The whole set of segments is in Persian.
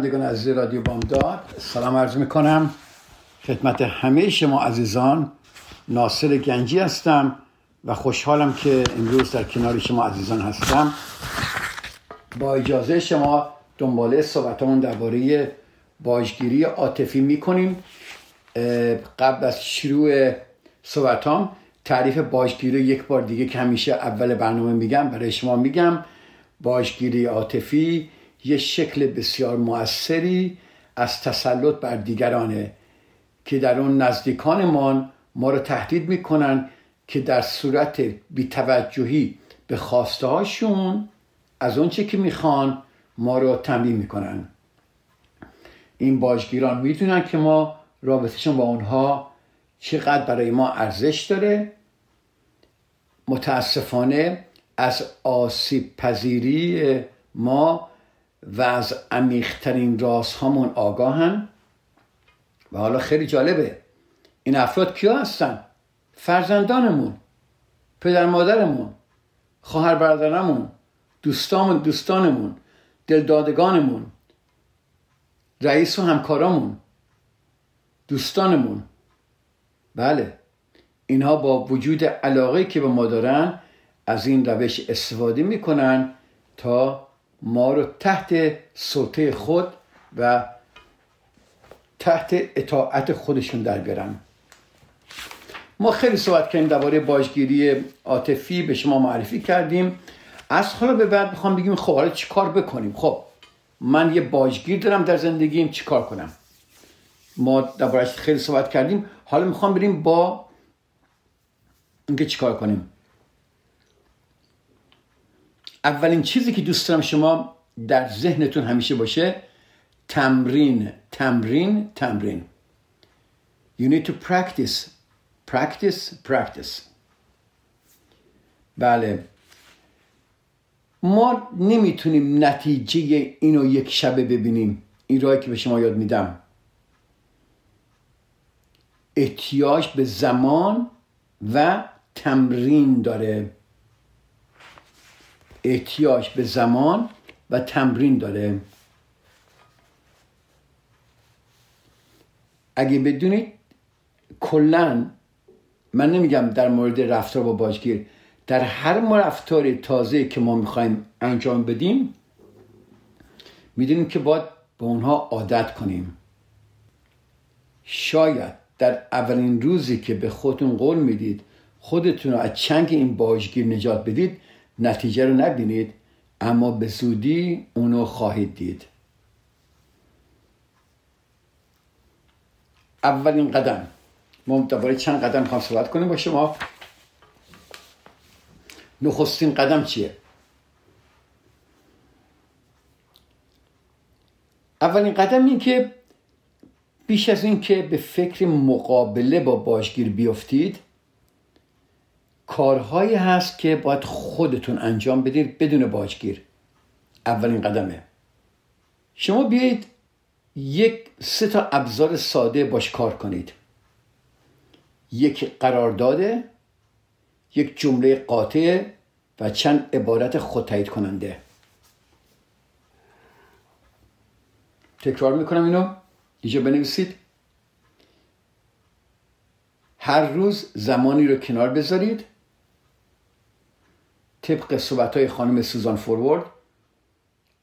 شنوندگان عزیز رادیو بامداد سلام عرض می‌کنم. خدمت همه شما عزیزان ناصر گنجی هستم و خوشحالم که امروز در کنار شما عزیزان هستم. با اجازه شما دنباله صحبتمون درباره باجگیری عاطفی می‌کنیم. قبل از شروع صحبتام تعریف باجگیری یک بار دیگه که همیشه اول برنامه میگم برای شما میگم. باجگیری عاطفی یه شکل بسیار موثری از تسلط بر دیگرانه که در اون نزدیکانمان ما رو تهدید می‌کنن که در صورت بیتوجهی به خواسته هاشون از اونچه که می‌خوان ما رو تنبیه می‌کنن. این باجگیران می‌دونن که ما رابطهشون با اونها چقدر برای ما ارزش داره. متاسفانه از آسیب پذیری ما و از عمیقترین راز هامون آگاهن. و حالا خیلی جالبه. این افراد کیا هستن؟ فرزندانمون پدر مادرمون خواهر برادرمون دوستامون دوستانمون دلدادگانمون رئیس و همکارامون دوستانمون. بله اینها با وجود علاقه که به ما دارن از این روش استفاده می‌کنن تا ما رو تحت سلطه خود و تحت اطاعت خودشون در بیارن. ما خیلی صحبت کردیم درباره باجگیری عاطفی به شما معرفی کردیم. از حالا به بعد می‌خوام بگیم خب حالا چیکار بکنیم؟ خب من یه باجگیر دارم در زندگیم چیکار کنم؟ ما دربارهش خیلی صحبت کردیم. حالا می‌خوام بریم با اینکه چیکار کنیم. اولین چیزی که دوست دارم شما در ذهنتون همیشه باشه تمرین تمرین تمرین. You need to practice. Practice practice. بله. ما نمی‌تونیم نتیجه اینو یک شبه ببینیم. این راهی که به شما یاد میدم. احتیاج به زمان و تمرین داره. احتیاج به زمان و تمرین داره. اگه بدونید کلا من نمیگم در مورد رفتار با باجگیر در هر رفتار تازه که ما می‌خوایم انجام بدیم می‌دونیم که باید به اونها عادت کنیم. شاید در اولین روزی که به خودتون قول می‌دید خودتون رو از چنگ این باجگیر نجات بدید نتیجه رو نبینید اما به زودی اونو خواهید دید. اولین قدم. ما دوباره چند قدم خواهم صحبت کنیم با شما؟ نخستین قدم چیه؟ اولین قدم این که بیش از این که به فکر مقابله با باشگیر بیفتید کارهایی هست که باید خودتون انجام بدید بدون باجگیر. اولین قدمه. شما بیایید یک سه تا ابزار ساده باش کار کنید. یک قرارداد یک جمله قاطع و چند عبارت خود تایید کننده. تکرار می‌کنم اینو. اینجا بنویسید. هر روز زمانی رو کنار بذارید. طبق صحبت های خانم سوزان فورورد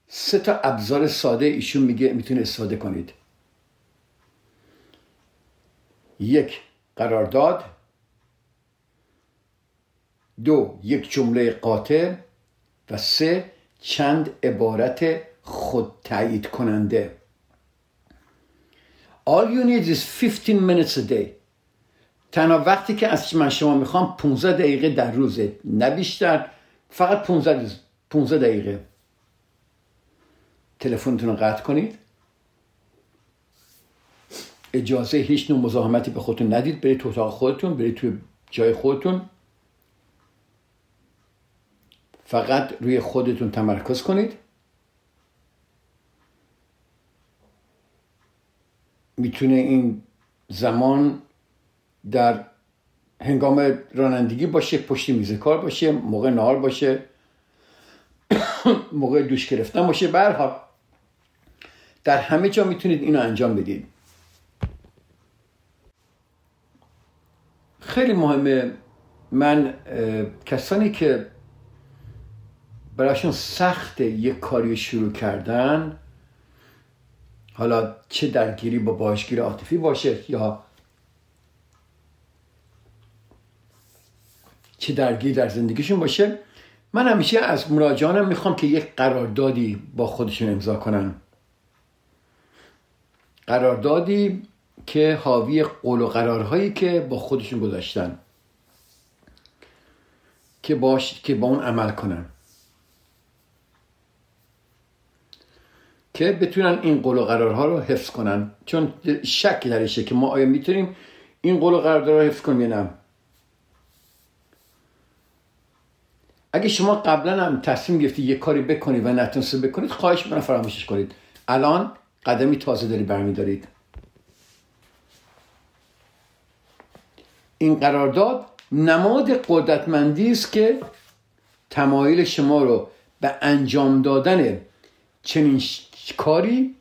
سه تا ابزار ساده ایشون میگه می‌تونه استفاده کنید. یک قرارداد. دو یک جمله قاطع و سه چند عبارت خود تایید کننده. All you need is 15 minutes a day. تنها وقتی که از من شما می‌خوام 15 دقیقه در روزه نه فقط 15 15 دقیقه. تلفنتون رو قطع کنید. اجازه هیچ نوع مزاحمتی به خودتون ندید. برید تو اتاق خودتون برید تو جای خودتون. فقط روی خودتون تمرکز کنید. می‌تونه این زمان در هنگام رانندگی باشه پشت میز کار باشه موقع نهار باشه موقع دوش گرفتن باشه. برها در همه جا می‌تونید اینو انجام بدید. خیلی مهمه. من کسانی که براشون سخت یک کاری شروع کردن حالا چه درگیری با باشگیر عاطفی باشه یا چه درگیری در زندگیشون باشه. من همیشه از مراجعانم می‌خوام که یک قراردادی با خودشون امضا کنن. قراردادی که حاوی قول و قرارهایی که با خودشون گذاشتن. که باش که با اون عمل کنن. که بتونن این قول و قرارها رو حفظ کنن. چون شک درشه که ما آیا می‌تونیم این قول و قرارها رو حفظ کنیم نه. اگه شما قبلا هم تصمیم گرفتی یه کاری بکنید و نتونسته بکنید خواهش می‌کنم فراموشش کنید. الان قدمی تازه داری برمیدارید. این قرارداد نماد قدرتمندی است که تمایل شما رو به انجام دادن چنین کاری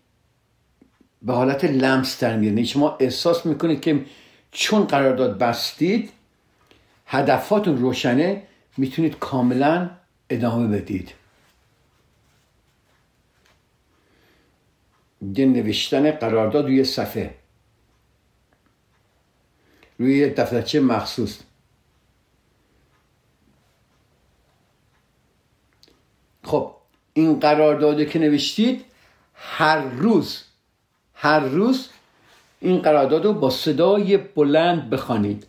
به حالت لمس در میاره. یعنی شما احساس می‌کنید که چون قرارداد بستید هدفاتون روشنه می‌تونید کاملا ادامه بدید. یه نوشتن قرارداد روی صفحه. روی دفترچه مخصوص. خب این قرارداده که نوشتید هر روز هر روز این قرارداد رو با صدای بلند بخوانید.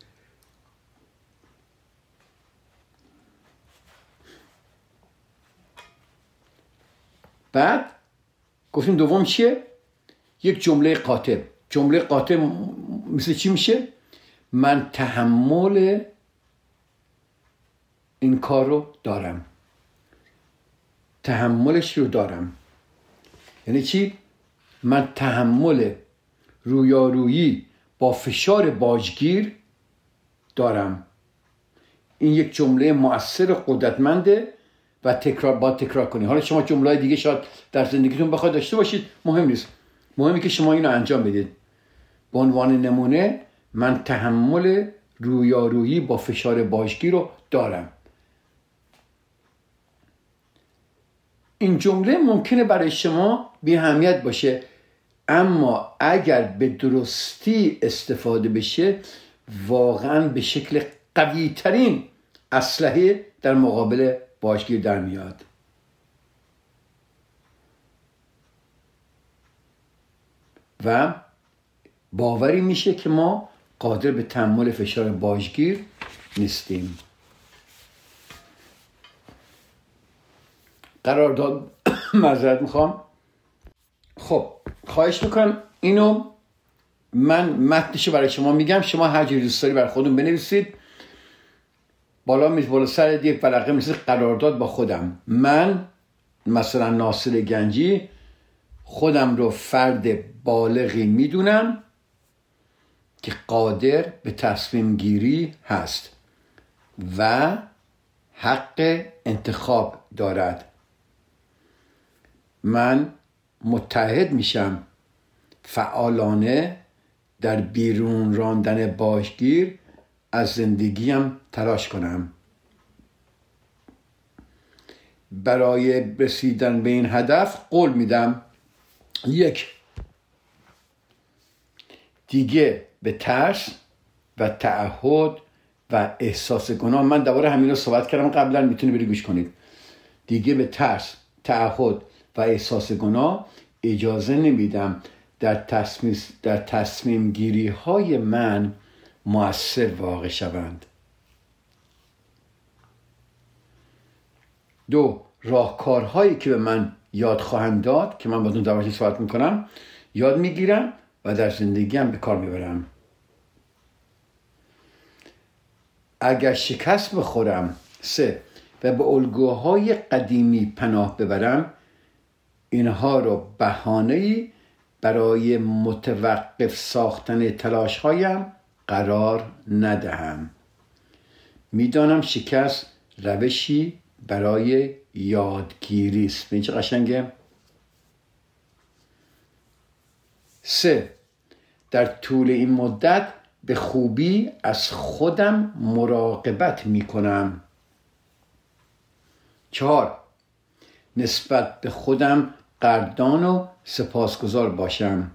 بعد گفتیم دوم چیه؟ یک جمله قاطع جمله قاطع مثل چی میشه؟ من تحمل این کار رو دارم. تحملش رو دارم. یعنی چی؟ من تحمل رویارویی با فشار باجگیر دارم. این یک جمله مؤثر قدرتمنده. و تکرار با تکرار کنی. حالا شما جمله دیگه شاید در زندگیتون بخواید داشته باشید. مهم نیست. مهمی که شما اینو انجام بدید. به عنوان نمونه من تحمل رویارویی با فشار باجگیر رو دارم. این جمله ممکنه برای شما بی اهمیت باشه. اما اگر به درستی استفاده بشه واقعا به شکل قوی ترین اسلحه در مقابل باشگیر در میاد. و باوری میشه که ما قادر به تحمل فشار باجگیر نیستیم. قرارداد معذرت می‌خوام. خب خواهش می‌کنم اینو من متنشو برای شما میگم. شما هر جوری دوست داری برای خودتون بنویسید. بالا میز بالا سر یک ورقه مثل قرارداد با خودم. من مثلا ناصر گنجی خودم رو فرد بالغی می‌دونم که قادر به تصمیم گیری هست و حق انتخاب دارد. من متحد میشم. فعالانه در بیرون راندن باشگیر از زندگیم تلاش کنم. برای رسیدن به این هدف قول میدم. یک دیگه به ترس و تعهد و احساس گناه. من دوباره همین رو صحبت کردم. قبلا می‌تونی بری گوش کنید. دیگه به ترس تعهد و احساس گناه اجازه نمیدم. در تصمیم, در تصمیم گیری های من موثر واقع شوند. دو راهکارهایی که به من یاد خواهند داد که من با اون دربارش صحبت می‌کنم یاد می‌گیرم و در زندگی هم به کار می‌برم. اگر شکست بخورم سه و به الگوهای قدیمی پناه ببرم اینها رو بهانه برای متوقف ساختن تلاش هایم قرار ندهم. می‌دانم شکست روشی برای یادگیری است. این چه قشنگه. سه در طول این مدت به خوبی از خودم مراقبت می کنم چهار نسبت به خودم قدردان و سپاسگزار باشم.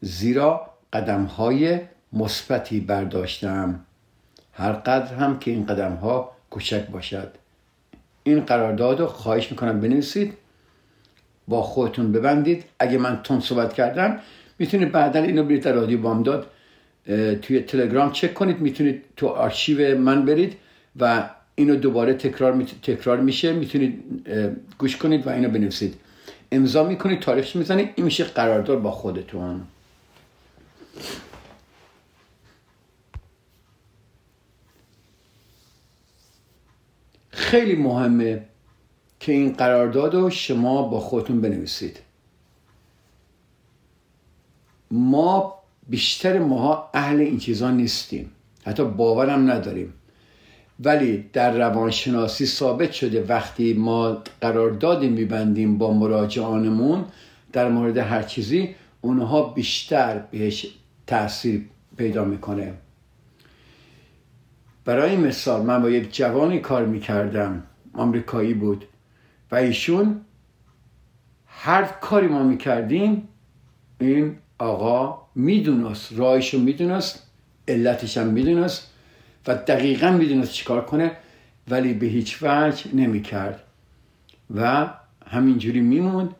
زیرا قدم های مثبتی برداشتم. هر قدر هم که این قدم ها کوچک باشد. این قرارداد رو خواهش می‌کنم بنویسید. با خودتون ببندید. اگه من تون صحبت کردم می‌تونید بعدا اینو برید در رادیو بامداد توی تلگرام چک کنید. می‌تونید تو آرشیو من برید و اینو دوباره تکرار, تکرار میشه. می‌تونید گوش کنید و اینو بنویسید. امضا می‌کنید تاریخش می‌زنید. این میشه قرارداد با خودتون. خیلی مهمه که این قرارداد رو شما با خودتون بنویسید. ما بیشتر ماها اهل این چیزا نیستیم. حتی باورم نداریم. ولی در روانشناسی ثابت شده وقتی ما قراردادی میبندیم با مراجعانمون در مورد هر چیزی اونها بیشتر بهش تاثیر پیدا می‌کنه. برای مثال من با یک جوانی کار می‌کردم آمریکایی بود و ایشون هر کاری ما می‌کردیم این آقا می‌دونست راهش رو می‌دونست علتش هم می‌دونست و دقیقا می‌دونست چیکار کنه ولی به هیچ وجه نمی‌کرد و همینجوری میموند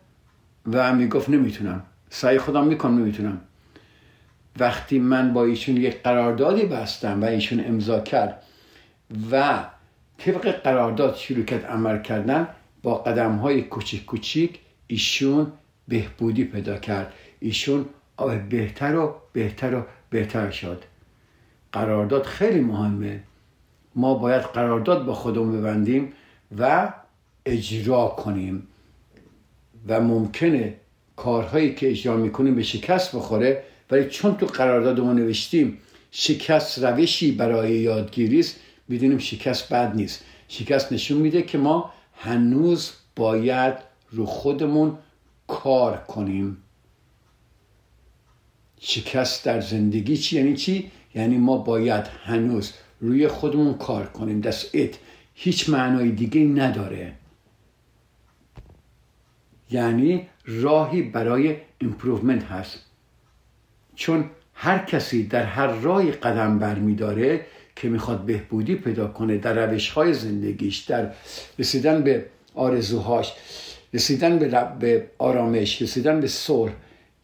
و می‌گفت نمی‌تونم. سعی خودم می‌کنم نمی‌تونم. وقتی من با ایشون یک قراردادی بستم و ایشون امضا کرد و طبق قرارداد شروع کرد عمل کردن با قدم های کوچیک کوچیک ایشون بهبودی پیدا کرد. ایشون بهتر و بهتر و بهتر شد. قرارداد خیلی مهمه. ما باید قرارداد با خودمون ببندیم و اجرا کنیم. و ممکنه کارهایی که اجرا می‌کنیم به شکست بخوره. ولی چون تو قراردادمون نوشتیم شکست روشی برای یادگیری است می‌دونیم شکست بد نیست. شکست نشون میده که ما هنوز باید رو خودمون کار کنیم. شکست در زندگی چی؟ یعنی چی؟ یعنی ما باید هنوز روی خودمون کار کنیم. دست ات هیچ معنای دیگه نداره. یعنی راهی برای امپروومنت هست. چون هر کسی در هر راهی قدم برمیداره که می‌خواد بهبودی پیدا کنه در روش های زندگیش در رسیدن به آرزوهاش رسیدن به آرامش رسیدن به صلح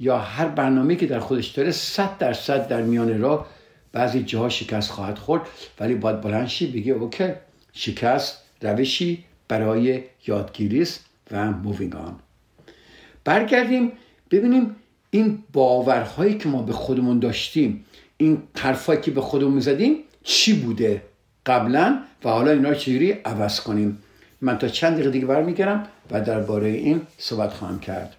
یا هر برنامه که در خودش داره صد درصد در میان راه بعضی جاها شکست خواهد خورد. ولی باید بلند شی بگه OK شکست روشی برای یادگیری است و moving on برگردیم ببینیم این باورهایی که ما به خودمون داشتیم این حرفایی که به خودمون می‌زدیم چی بوده قبلا؟ و حالا اینا رو چجوری عوض کنیم؟ من تا چند دقیقه دیگه برمیگردم و درباره این صحبت خواهم کرد.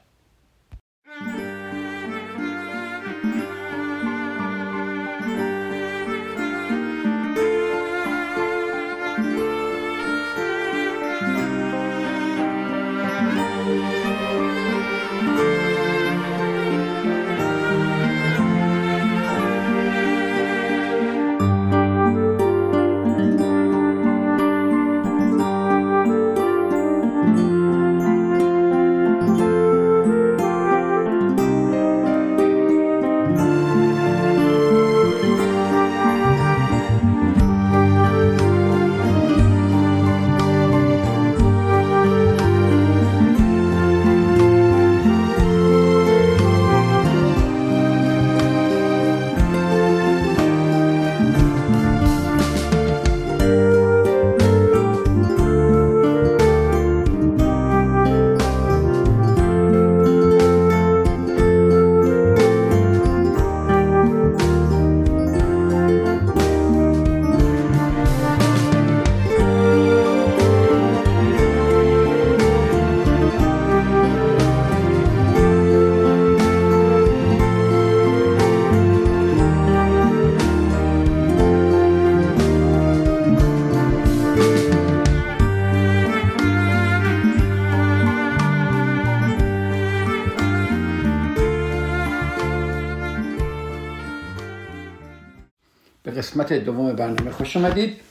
قسمت دوم برنامه خوش آمدید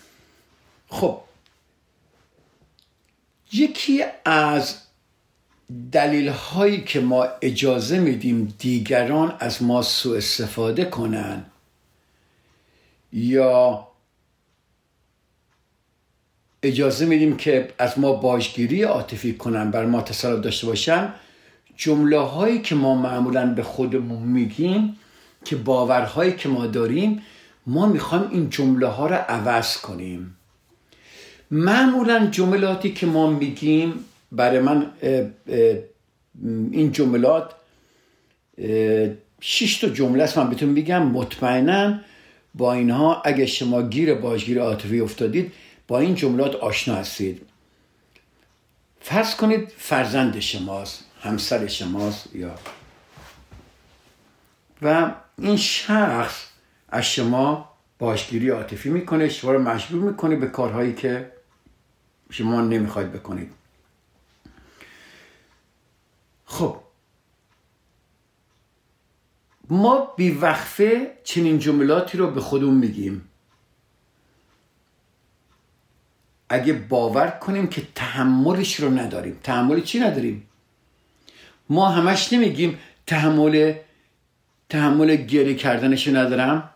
خب یکی از دلیل هایی که ما اجازه میدیم دیگران از ما سوء استفاده کنن یا اجازه میدیم که از ما باجگیری عاطفی کنن بر ما تسلط داشته باشن جمله هایی که ما معمولا به خودمون میگیم که باورهایی که ما داریم ما می‌خوایم این جمله ها رو عوض کنیم. معمولا جملاتی که ما میگیم برای من این جملات شش تا جمله است من بهتون میگم. مطمئنا با اینها اگه شما گیر باجگیر عاطفی افتادید با این جملات آشنا هستید. فرض کنید فرزند شماست همسر شماست یا و این شخص از شما باشگیری عاطفی می‌کنه شما رو مجبور می‌کنه به کارهایی که شما نمی‌خواید بکنید. خب. ما بیوقفه چنین جملاتی رو به خودمون میگیم. اگه باور کنیم که تحملش رو نداریم. تحمل چی نداریم؟ ما همش نمیگیم تحمل تحمل گری کردنش ندارم.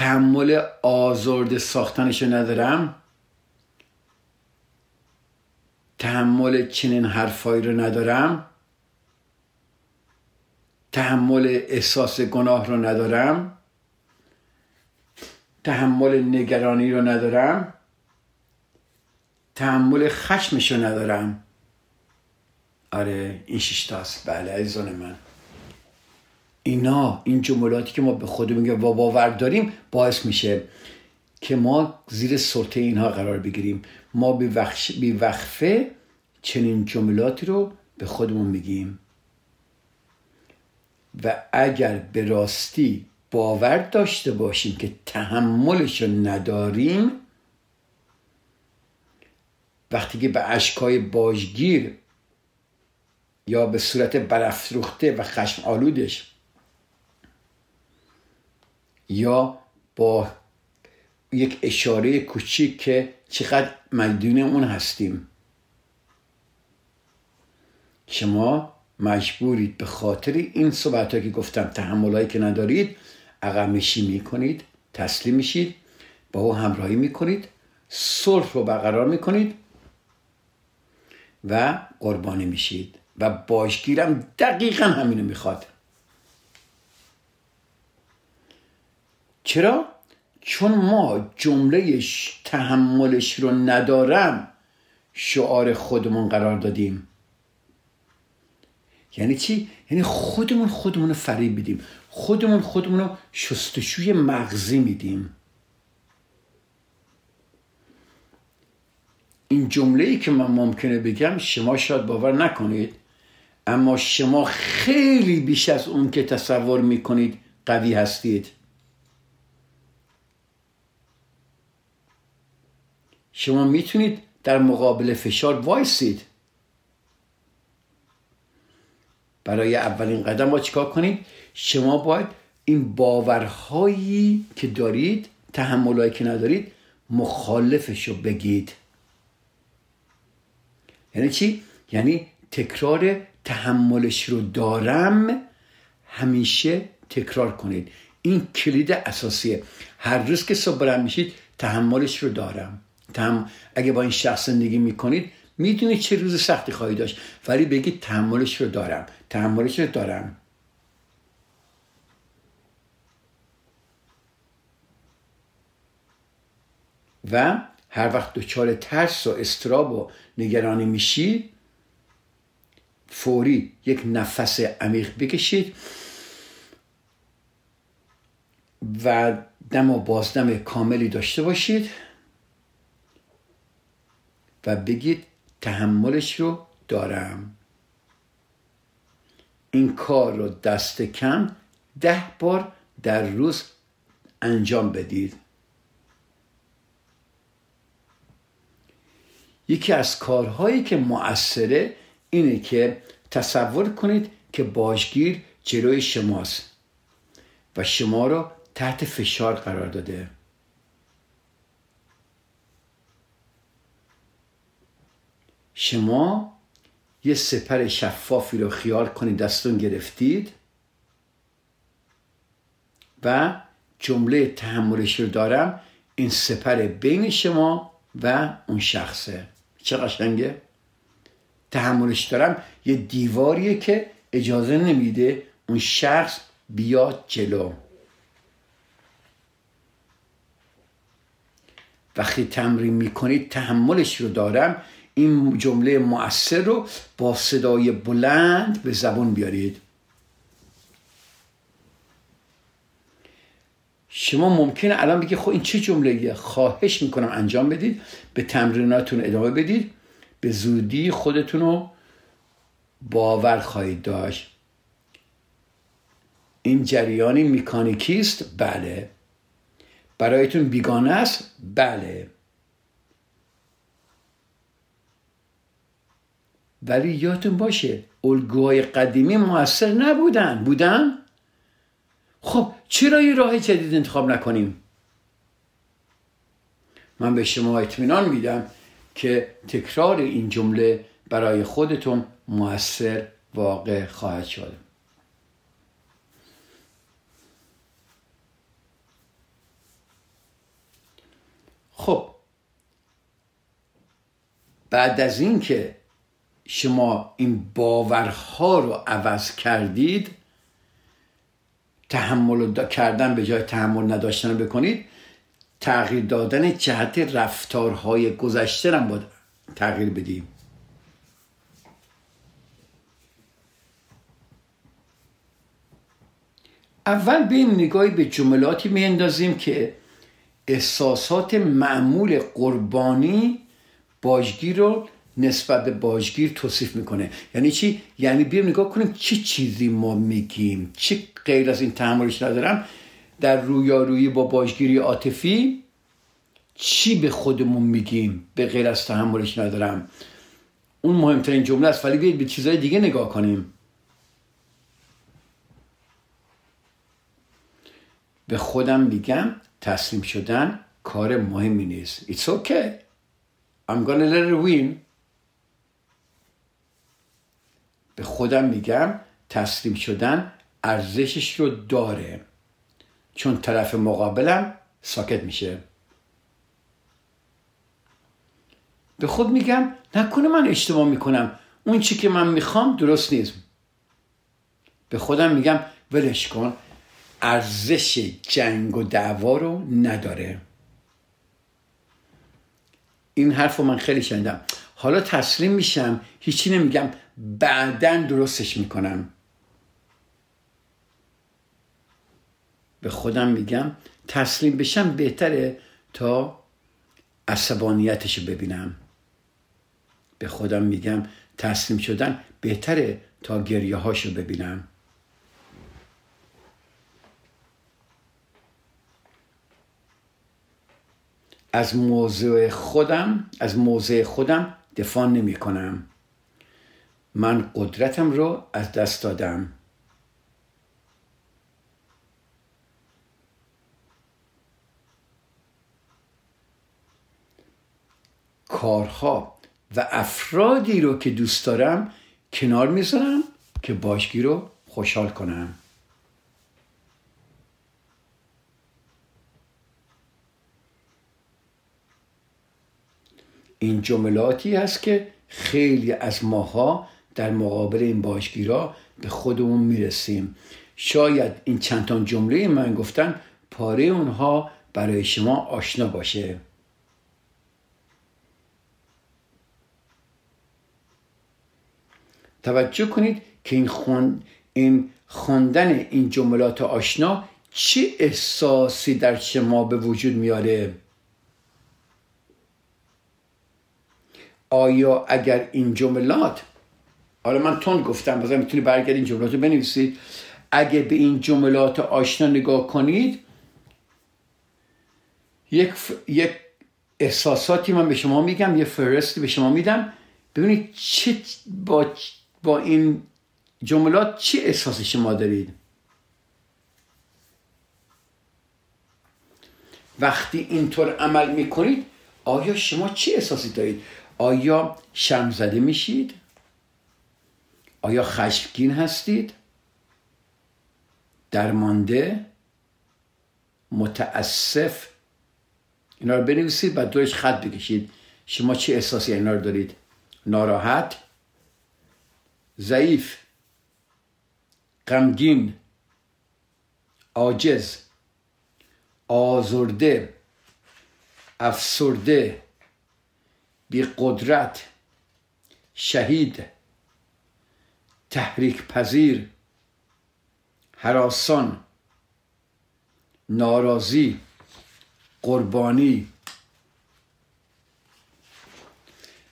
تحمل آزرده ساختنش ندارم. تحمل چنین حرفایی رو ندارم. تحمل احساس گناه رو ندارم. تحمل نگرانی رو ندارم. تحمل خشمش رو ندارم. آره این شیشتاست بله عزیزان من. اینا این جملاتی که ما به خودمون میگیم و باور داریم باعث میشه که ما زیر سلطه اینها قرار بگیریم. ما بی وقفه چنین جملاتی رو به خودمون میگیم. و اگر به راستی باور داشته باشیم که تحملش رو نداریم وقتی که به اشکای باجگیر یا به صورت برافروخته و خشم آلودش یا با یک اشاره کوچیک که چقدر مدیون اون هستیم. شما مجبورید به خاطر این صحبت که گفتم تحملهایی که ندارید عقب نشی می‌کنید تسلیم میشید با او همراهی می‌کنید صلح رو برقرار می‌کنید و قربانی میشید. و باشگیرم دقیقا همینو می‌خواد. چرا؟ چون ما جمله تحملش رو ندارم شعار خودمون قرار دادیم یعنی چی؟ یعنی خودمون خودمون رو فریب میدیم خودمون خودمون رو شستشوی مغزی میدیم این جمله ای که من ممکنه بگم شما شاید باور نکنید اما شما خیلی بیش از اون که تصور می‌کنید قوی هستید شما می‌تونید در مقابل فشار وایسید. برای اولین قدم با چیکار کنید؟ شما باید این باورهایی که دارید تحملهایی که ندارید مخالفش رو بگید. یعنی چی؟ یعنی تکرار تحملش رو دارم همیشه تکرار کنید. این کلید اساسیه. هر روز که صبح میشید تحملش رو دارم. تحم... اگه با این شخص زندگی می‌کنید می‌دونید چه روز سختی خواهی داشت. ولی بگید تحملش رو دارم. تحملش رو دارم. و هر وقت دچار ترس و استراب و نگرانی میشید فوری یک نفس عمیق بکشید و دم و بازدم کاملی داشته باشید. و بگید تحملش رو دارم. این کار رو دست کم ده بار در روز انجام بدید. یکی از کارهایی که مؤثره اینه که تصور کنید که باشگیر جلوی شماست و شما رو تحت فشار قرار داده. شما یه سپر شفافی رو خیال کنید دستون گرفتید و جمله تحملش رو دارم این سپر بین شما و اون شخصه. چه قشنگه؟ تحملش دارم. یه دیواریه که اجازه نمیده اون شخص بیاد جلو. وقتی تمرین می‌کنید تحملش رو دارم. این جمله مؤثر رو با صدای بلند به زبان بیارید. شما ممکنه الان بگید خب این چه جمله خواهش می‌کنم انجام بدید به تمریناتون ادامه بدید به زودی خودتون رو باور خواهید داشت. این جریانی میکانیکی است؟ بله. برایتون بیگانه است؟ بله. ولی یادتون باشه الگوهای قدیمی موثر نبودن. بودن؟ خب چرا یه راه جدید انتخاب نکنیم؟ من به شما اطمینان میدم که تکرار این جمله برای خودتون موثر واقع خواهد شد. خب بعد از اینکه شما این باورها رو عوض کردید تحمل کردن به جای تحمل نداشتن بکنید تغییر دادن جهت رفتارهای گذشته رو باید تغییر بدیم. اول این نگاهی به جملاتی میاندازیم که احساسات معمول قربانی باجگیر رو نسبت به باجگیر توصیف می‌کنه. یعنی چی؟ یعنی بیایم نگاه کنیم چه چیزی ما میگیم. چه غیر از این تحملش ندارم. در رویارویی با باجگیری عاطفی چی به خودمون میگیم؟ به غیر از تحملش ندارم. اون مهمترین جمله است. ولی بیاید به چیزهای دیگه نگاه کنیم. به خودم میگم تسلیم شدن کار مهمی نیست. It's okay. I'm gonna let it win. به خودم میگم تسلیم شدن ارزشش رو داره. چون طرف مقابلم ساکت میشه. به خود میگم نکنه من اشتباه می‌کنم. اون چی که من می‌خوام درست نیست. به خودم میگم ولش کن. ارزش جنگ و دعوا رو نداره. این حرف رو من خیلی شنیدم. حالا تسلیم میشم. هیچی نمیگم. بعدا درستش می‌کنم. به خودم میگم تسلیم بشم بهتره تا عصبانیتش ببینم. به خودم میگم تسلیم شدن بهتره تا گریه هاش رو ببینم. از موضوع خودم از موضع خودم دفاع نمی کنم من قدرتم رو از دست دادم. کارها و افرادی رو که دوست دارم کنار می‌ذارم که باشگی رو خوشحال کنم. این جملاتی هست که خیلی از ماها در مقابل این باشگیرا به خودمون می‌رسیم. شاید این چندتان جمله من گفتن پاره اونها برای شما آشنا باشه. توجه کنید که این, خون، این خواندن این جملات آشنا چه احساسی در شما به وجود میاره؟ آیا اگر این جملات حالا من تون گفتم بازم می‌تونی برگرد این جملات رو بنویسید اگه به این جملات آشنا نگاه کنید یک, یک احساساتی من به شما میگم یه فرستی به شما میدم. ببینید چه با, با این جملات چه احساسی شما دارید. وقتی اینطور عمل می‌کنید آیا شما چه احساسی دارید؟ آیا شرم زده میشید؟ آیا خشمگین هستید؟ درمانده؟ متاسف؟ اینا رو بنویسید و دورش خط بکشید. شما چه احساسی اینا رو دارید؟ ناراحت؟ ضعیف؟ غمگین؟ عاجز؟ آزرده؟ افسرده؟ بی قدرت شهید؟ تحریک پذیر حراسان ناراضی قربانی.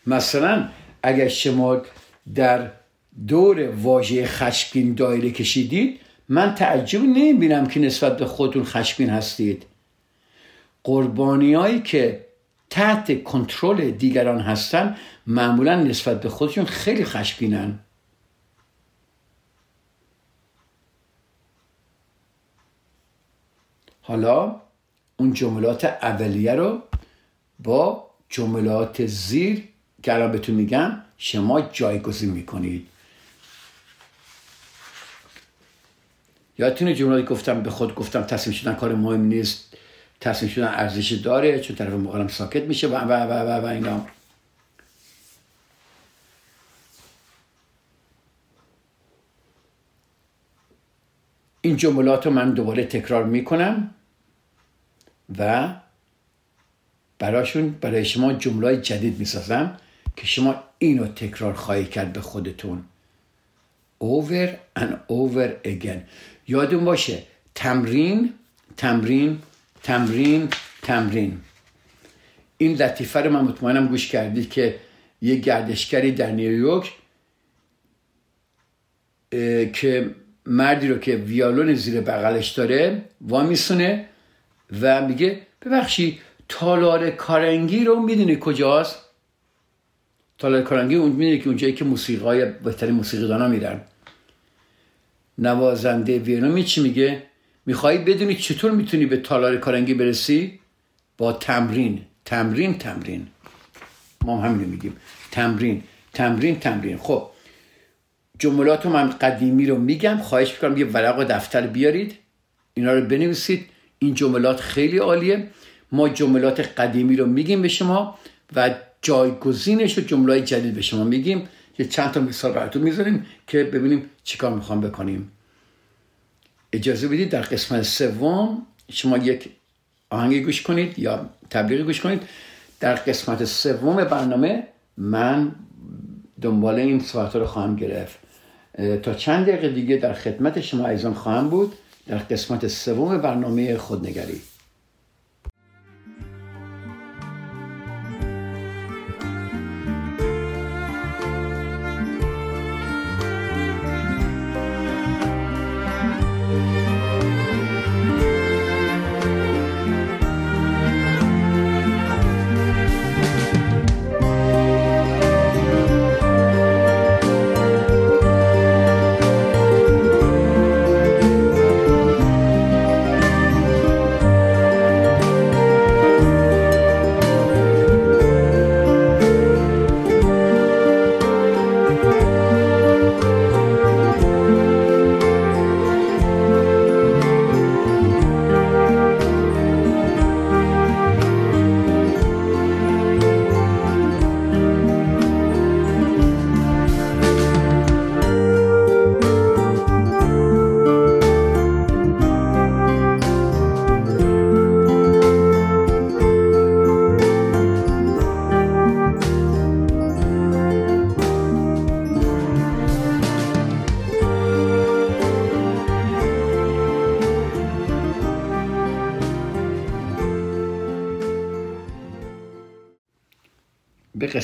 مثلا اگر شما در دور واژه خشمگین دایره کشیدید من تعجب نمی‌بینم که نسبت به خودتون خشمگین هستید. قربانیایی که تحت کنترل دیگران هستن معمولا نسبت به خودشون خیلی خشمگینن. حالا اون جملات اولیه رو با جملات زیر که الان بهتون میگم شما جایگزین می‌کنید. یادتونه جملاتی گفتم به خود گفتم تصمیم شدن کار مهم نیست تصمیم شدن ارزش داره چون طرف مقابلم ساکت میشه و و و و, و اینا. این جملات رو من دوباره تکرار می‌کنم. و براشون برای شما جمله جدید می‌سازم که شما اینو تکرار خواهی کرد به خودتون. Over and over again. یادون باشه تمرین تمرین تمرین تمرین. این لطیفه رو من مطمئنم گوش کردید که یه گردشگری در نیویورک که مردی رو که ویالون زیر بغلش داره وامیسونه و میگه ببخشی تالار کارنگی رو می‌دونی کجاست؟ تالار کارنگی اون می‌دونی که اونجایی که موسیقای بهترین موسیقی میرن. نوازنده وینا چی میگه؟ میخوایی بدونی چطور می‌تونی به تالار کارنگی برسی؟ با تمرین. تمرین تمرین. ما هم همین میگیم. تمرین تمرین تمرین. خب جملات من قدیمی رو میگم. خواهش می‌کنم یه ورق و دفتر بیارید. اینا رو بنویسید. این جملات خیلی عالیه. ما جملات قدیمی رو میگیم به شما و جایگزینش و جمله جدید به شما میگیم. یه چند تا مثال براتون می‌ذاریم که ببینیم چیکار می‌خوام بکنیم. اجازه بدید در قسمت سوم شما یک آهنگ گوش کنید یا تبلیغ گوش کنید. در قسمت سوم برنامه من دنبال این صحبت رو خواهم گرفت. تا چند دقیقه دیگه در خدمت شما ایزان خواهم بود. در قسمت سوم برنامه خودنگری.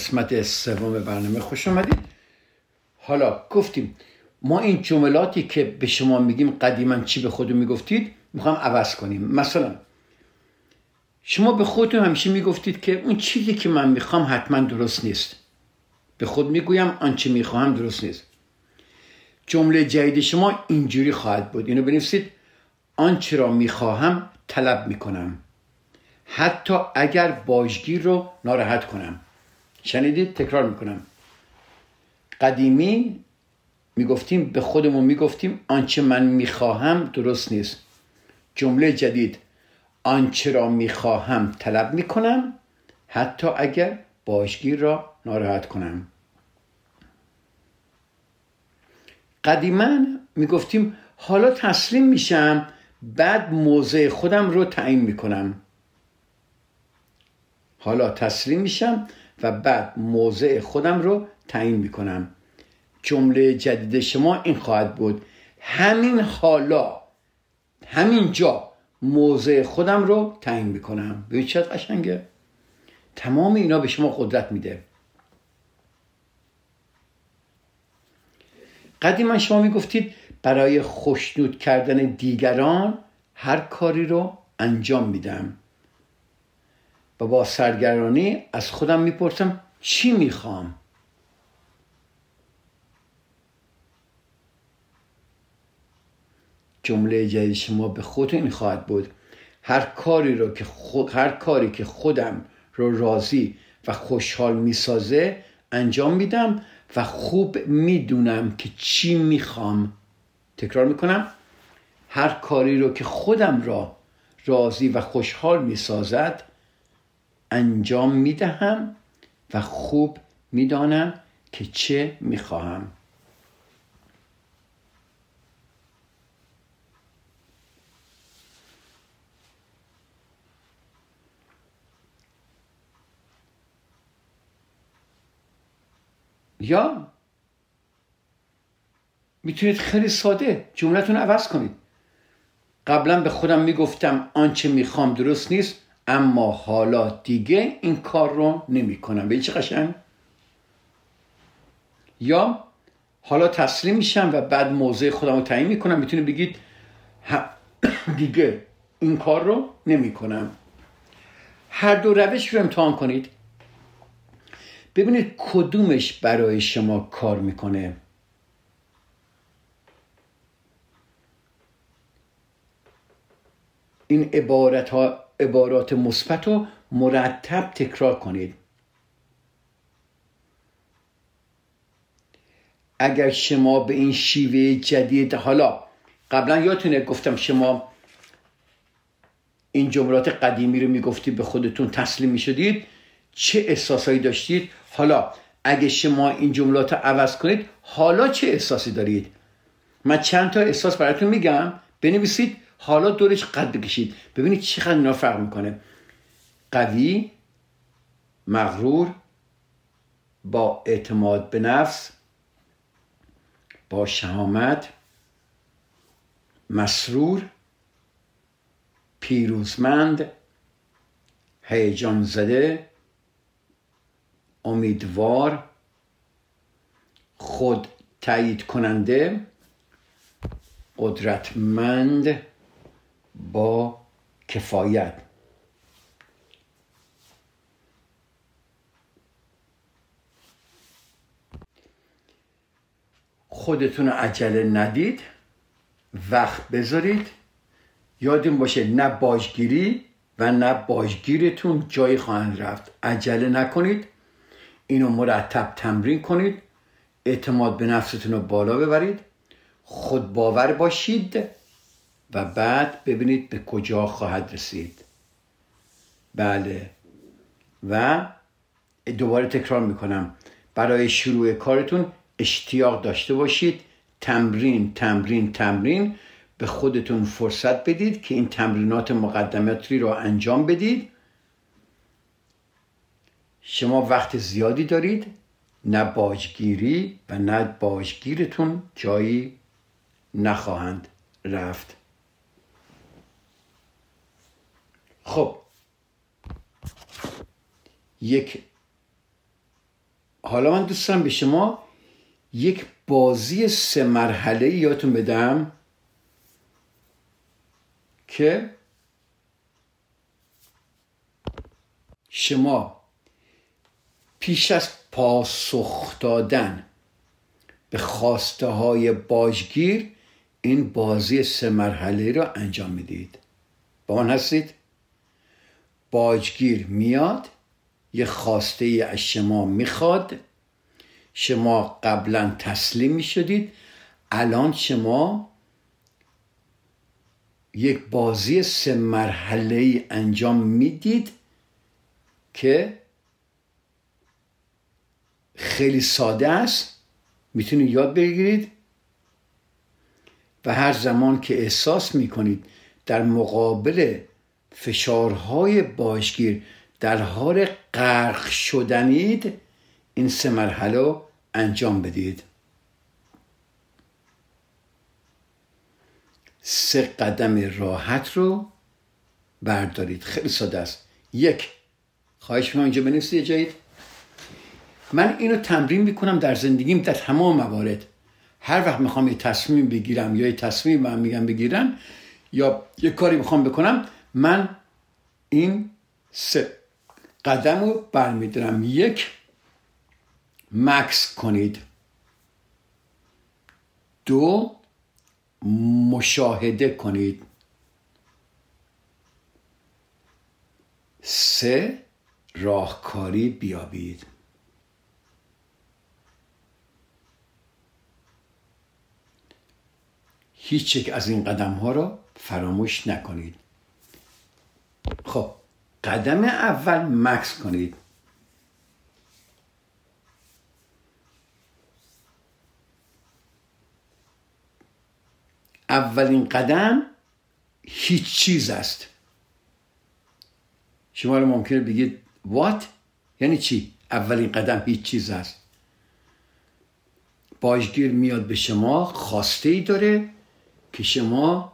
قسمت سوم برنامه خوش آمدید حالا گفتیم ما این جملاتی که به شما میگیم قدیما چی به خودتون می‌گفتید می‌خوام عوض کنیم. مثلا شما به خودتون همیشه می‌گفتید که اون چیزی که من می‌خوام حتما درست نیست. به خود می‌گویم آنچه می‌خواهم درست نیست. جمله جدید شما اینجوری خواهد بود. اینو بنویسید. آنچه را می‌خواهم طلب می‌کنم. حتی اگر باجگیر رو ناراحت کنم. شنیدید تکرار می‌کنم. قدیمی می‌گفتیم به خودمون می‌گفتیم آنچه من می‌خواهم درست نیست. جمله جدید آنچه را می‌خواهم طلب می‌کنم حتی اگر باشگیر را ناراحت کنم. قدیما می‌گفتیم حالا تسلیم میشم بعد موضع خودم رو تعیین می‌کنم. حالا تسلیم میشم و بعد موضع خودم رو تعیین می‌کنم. جمله جدید شما این خواهد بود. همین حالا همین جا موضع خودم رو تعیین می‌کنم. به چه قشنگه. تمام اینا به شما قدرت میده. قدیما شما می‌گفتید برای خوشنود کردن دیگران هر کاری رو انجام میدم. و با سرگرانی از خودم می‌پرسم چی می‌خوام؟ جمله جدید شما به خود این خواهد بود. هر کاری رو که هر کاری که خودم رو راضی و خوشحال می‌سازه انجام میدم و خوب می‌دونم که چی می‌خوام. تکرار می‌کنم. هر کاری رو که خودم را راضی و خوشحال می‌سازد انجام می‌دهم و خوب می‌دانم که چه می‌خواهم. یا می‌تونید خیلی ساده جملتون عوض کنید. قبلا به خودم می‌گفتم آنچه می‌خوام درست نیست. اما حالا دیگه این کار رو نمی‌کنم. به چه قشنگ؟ یا حالا تسلیم میشم و بعد موضع خودم رو تعیین می‌کنم. می‌تونید بگید دیگه این کار رو نمی‌کنم. هر دو روش رو امتحان کنید. ببینید کدومش برای شما کار می‌کنه. این عبارت ها عبارات مثبت رو مرتب تکرار کنید. اگر شما به این شیوه جدید حالا قبلا یادتونه گفتم شما این جملات قدیمی رو می‌گفتی به خودتون تسلیم می‌شدید چه احساسایی داشتید؟ حالا اگه شما این جملات رو عوض کنید حالا چه احساسی دارید؟ من چند تا احساس براتون میگم بنویسید. حالا دورش قد بکشید. ببینید چقدر اینا فرق می‌کنه. قوی مغرور با اعتماد به نفس با شهامت مسرور پیروزمند هیجان زده امیدوار خود تایید کننده قدرتمند. با کفایت. خودتون عجله ندید وقت بذارید. یادون باشه نه باجگیری و نه باجگیرتون جایی خواهند رفت. عجله نکنید اینو مرتب تمرین کنید اعتماد به نفستون رو بالا ببرید خود باور باشید. و بعد ببینید به کجا خواهد رسید. بله. و دوباره تکرار می‌کنم. برای شروع کارتون اشتیاق داشته باشید. تمرین تمرین تمرین. به خودتون فرصت بدید که این تمرینات مقدماتی رو انجام بدید. شما وقت زیادی دارید. نه باجگیری و نه باجگیرتون جایی نخواهند رفت. خب. یک حالا من دوست به شما یک بازی سه مرحله یادتون بدم که شما پیش از پاسخ دادن به خواسته های باجگیر این بازی سه مرحله را انجام می‌دید. با من هستید؟ باجگیر میاد یه خواسته از شما می‌خواد. شما قبلا تسلیم می‌شدید الان شما یک بازی سه مرحله ای انجام می‌دید که خیلی ساده است. می‌تونید یاد بگیرید. و هر زمان که احساس می‌کنید در مقابل فشارهای باشگیر در حال غرق شدنید این سه مرحله انجام بدید. سه قدم راحت رو بردارید. خیلی ساده است. یک. خواهش می‌کنم اینجا بنویسید جایید من اینو تمرین می‌کنم در زندگیم در تمام موارد. هر وقت می‌خوام یه تصمیم بگیرم یا یه تصمیم من میگم بگیرم یا یه کاری می‌خوام بکنم من این سه قدم رو برمیدارم. یک مکس کنید. دو مشاهده کنید. سه راهکاری بیابید. هیچ یک از این قدم ها رو فراموش نکنید. خب قدم اول مکس کنید. اولین قدم هیچ چیز است. شما رو ممکنه بگید وات یعنی چی؟ اولین قدم هیچ چیز است. باجگیر میاد به شما خواسته ای داره که شما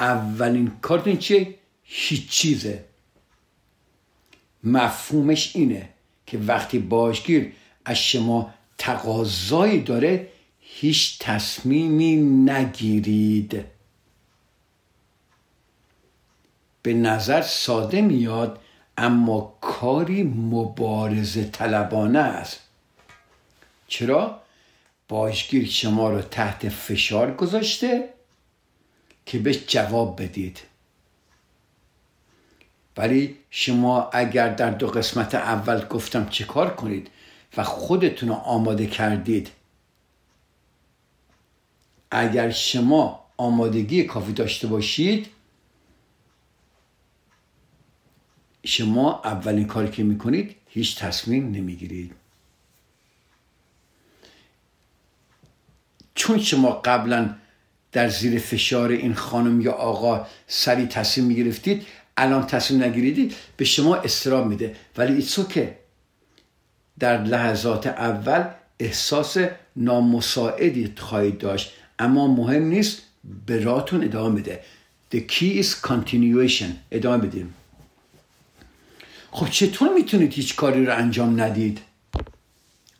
اولین کارتون چیه؟ هیچ چیزه. مفهومش اینه که وقتی باجگیر از شما تقاضایی داره هیچ تصمیمی نگیرید. به نظر ساده میاد اما کاری مبارزه طلبانه است. چرا؟ باشگیر شما رو تحت فشار گذاشته که بهش جواب بدید. ولی شما اگر در دو قسمت اول گفتم چه کار کنید و خودتون رو آماده کردید اگر شما آمادگی کافی داشته باشید شما اولین کاری که می‌کنید هیچ تصمیم نمی‌گیرید. چون شما قبلا در زیر فشار این خانم یا آقا سری تصمیم می‌گرفتید الان تصمیم نگیریدید به شما استراب میده. ولی ایتسو که در لحظات اول احساس نامساعدی خواهید داشت. اما مهم نیست به راتون ادامه میده The key is continuation. ادامه بدیم. خب چطور می‌تونید هیچ کاری رو انجام ندید؟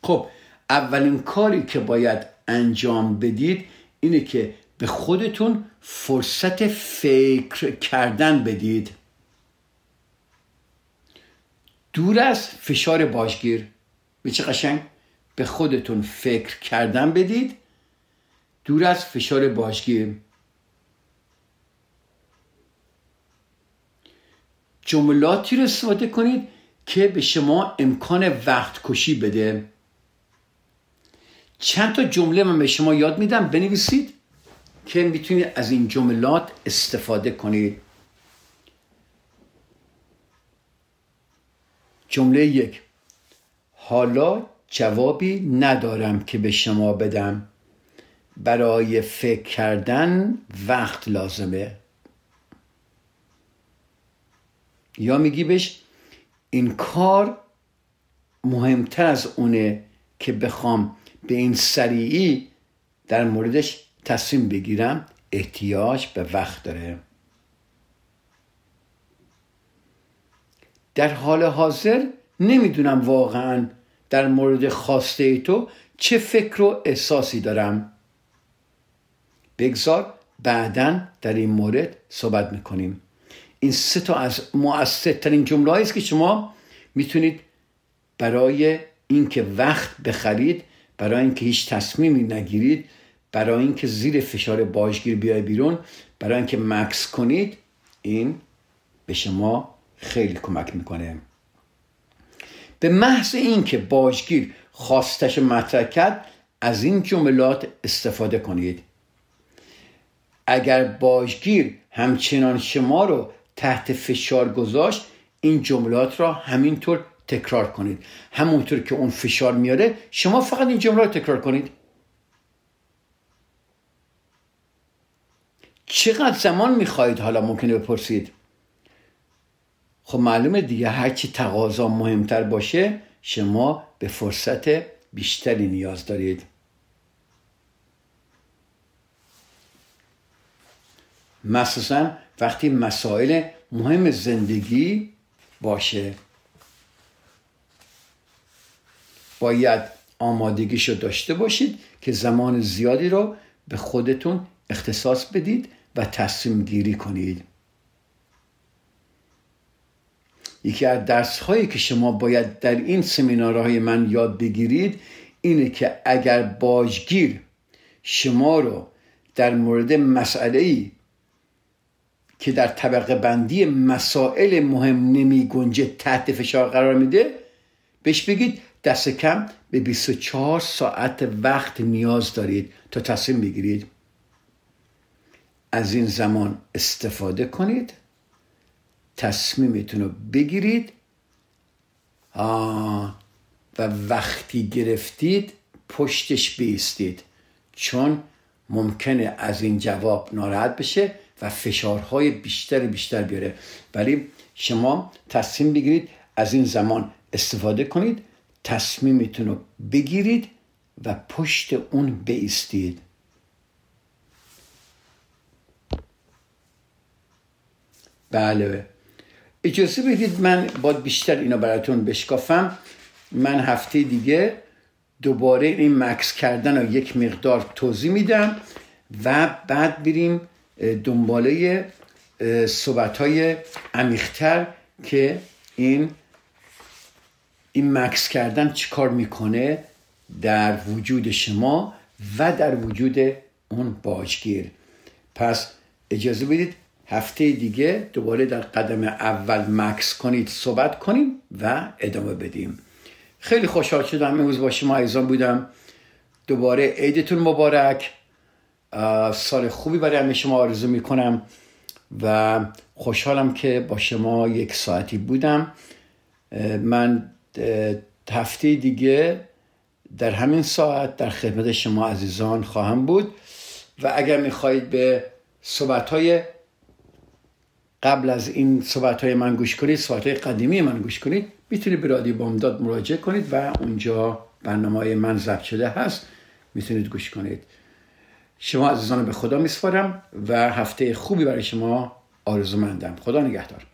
خب اولین کاری که باید انجام بدید اینه که به خودتون فرصت فکر کردن بدید. دور از فشار باشگیر به چه قشنگ؟ به خودتون فکر کردن بدید. دور از فشار باشگیر جملاتی رو استفاده کنید که به شما امکان وقت کشی بده. چند تا جمله من به شما یاد میدم بنویسید که می‌تونید از این جملات استفاده کنید. جمله یک. حالا جوابی ندارم که به شما بدم. برای فکر کردن وقت لازمه. یا میگی بهش این کار مهمتر از اونه که بخوام به این سریعی در موردش تصمیم بگیرم. احتیاج به وقت داره. در حال حاضر نمی‌دونم واقعا در مورد خواسته تو چه فکر و احساسی دارم. بگذار بعدا در این مورد صحبت می‌کنیم. این سه تا از مؤثرترین جمله است که شما می‌تونید برای اینکه وقت بخرید برای اینکه هیچ تصمیمی نگیرید برای اینکه زیر فشار باشگیر بیای بیرون برای اینکه مکس کنید این به شما خیلی کمک می‌کنه. به محض اینکه باجگیر خواستش مطرح کرد از این جملات استفاده کنید. اگر باجگیر همچنان شما رو تحت فشار گذاشت این جملات را همینطور تکرار کنید. همونطور که اون فشار میاره شما فقط این جملات تکرار کنید. چقدر زمان می‌خواهید؟ حالا ممکنه بپرسید. خب معلومه دیگه هرچی تقاضا مهمتر باشه شما به فرصت بیشتری نیاز دارید. مخصوصا وقتی مسائل مهم زندگی باشه. باید آمادگیشو داشته باشید که زمان زیادی رو به خودتون اختصاص بدید و تصمیم گیری کنید. یکی از درس هایی که شما باید در این سمینارهای من یاد بگیرید اینه که اگر باجگیر شما رو در مورد مسئله ای که در طبقه بندی مسائل مهم نمی گنجه تحت فشار قرار میده بهش بگید دست کم به 24 ساعت وقت نیاز دارید تا تصمیم بگیرید. از این زمان استفاده کنید. تصمیمتون رو بگیرید. و وقتی گرفتید پشتش بیستید. چون ممکنه از این جواب ناراحت بشه و فشارهای بیشتر بیشتر بیاره. ولی شما تصمیم بگیرید از این زمان استفاده کنید تصمیمتون رو بگیرید و پشت اون بیستید. بله. اجازه بدید من با بیشتر اینا براتون بشکافم. من هفته دیگه دوباره این مکس کردن رو یک مقدار توضیح میدم و بعد بریم دنباله صحبت های عمیقتر که این این مکس کردن چیکار می‌کنه در وجود شما و در وجود اون باجگیر. پس اجازه بدید هفته دیگه دوباره در قدم اول مکس کنید صحبت کنیم و ادامه بدیم. خیلی خوشحال شدم امروز با شما ایزان بودم. دوباره عیدتون مبارک. سال خوبی برای همه شما آرزو می‌کنم و خوشحالم که با شما یک ساعتی بودم. من هفته دیگه در همین ساعت در خدمت شما عزیزان خواهم بود. و اگر می‌خواهید به صحبت های قبل از این صحبت های من گوش کنید صحبت های قدیمی من گوش کنید می‌تونید به رادیو بامداد مراجعه کنید و اونجا برنامه های من ضبط شده هست می‌تونید گوش کنید. شما عزیزان به خدا میسپارم و هفته خوبی برای شما آرزو مندم خدا نگهدار.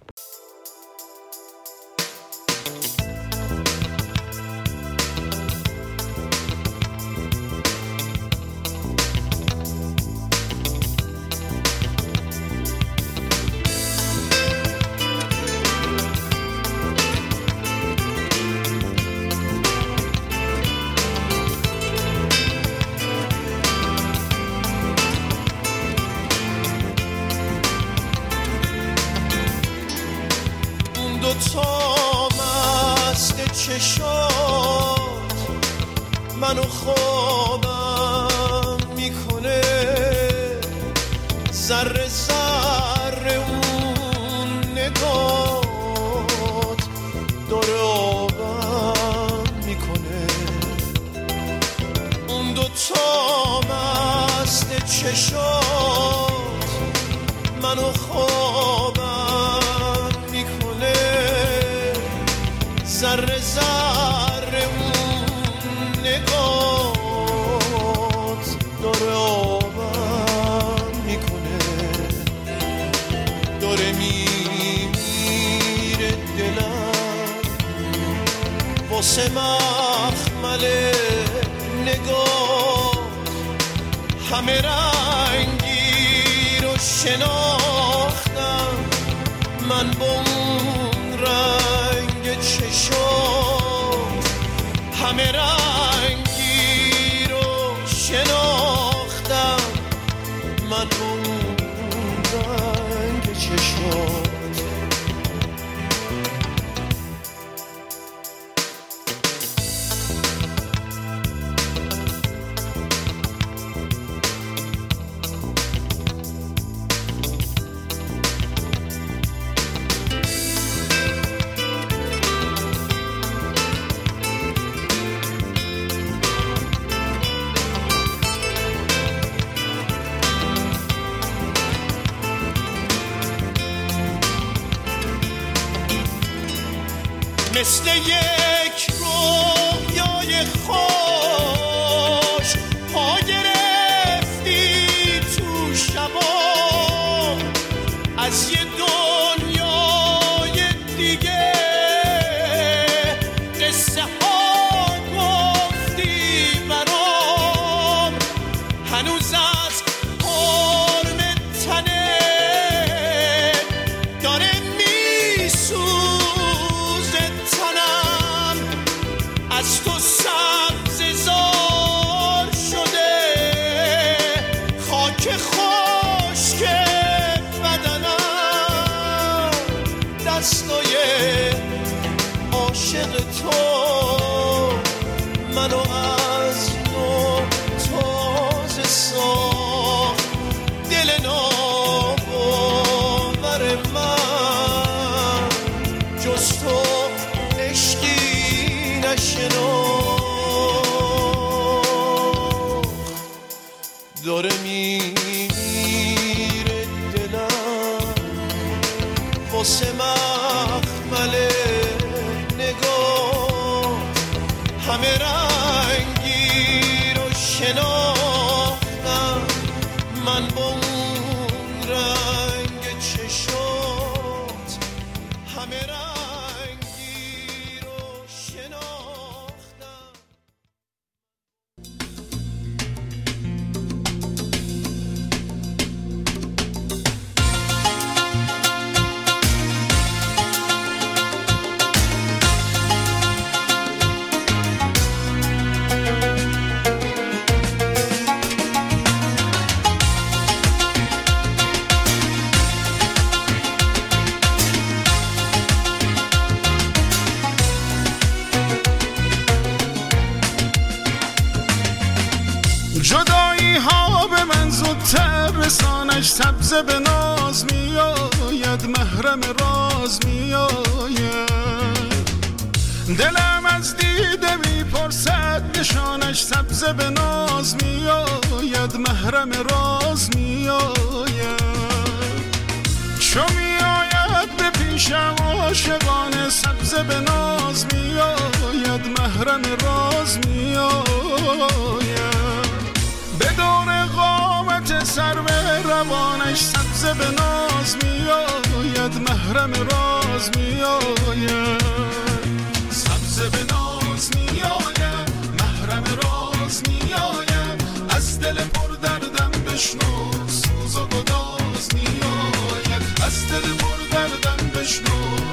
چشات منو خوابم می‌کنه. زر زر اون نگات داره آبم می‌کنه. داره میمیره دلم. واسه من camera. راز میآید. دلم از دیده می‌پرسد نشانش سبز به ناز میآید. محرم راز میآید. چو میآید به پیشم عاشقانه سبز به ناز میآید. محرم راز میآید. به دور قامت سر به روانش سبز به ناز میآید محرم راز میآید. سبز به ناز میآید محرم راز میآید. از دل پر دردم بشنو سوز و گداز میآید. از دل پر دردم بشنو.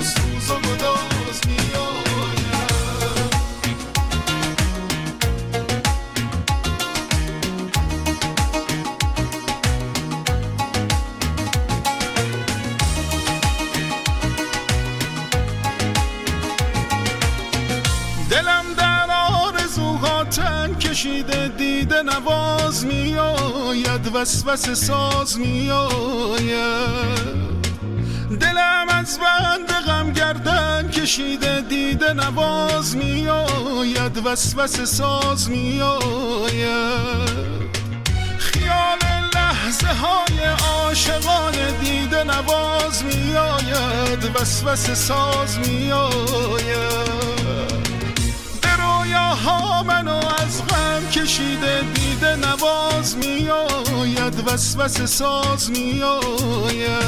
میآید وسوسه ساز میآید. دلم از بند غم گردن کشیده دیده نواز میآید. وسوسه ساز میآید. خیال لحظه های عاشقانه دیده نواز میآید. وسوسه ساز میآید. رویاها منو از غم کشیده دیده نواز میآید وسوسه ساز میآید.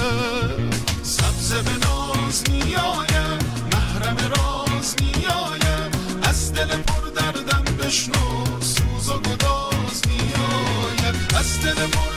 سبز به ناز میآید محرم راز میآید از دل پر دردم بشنو سوز و گداز میآید. از دل پر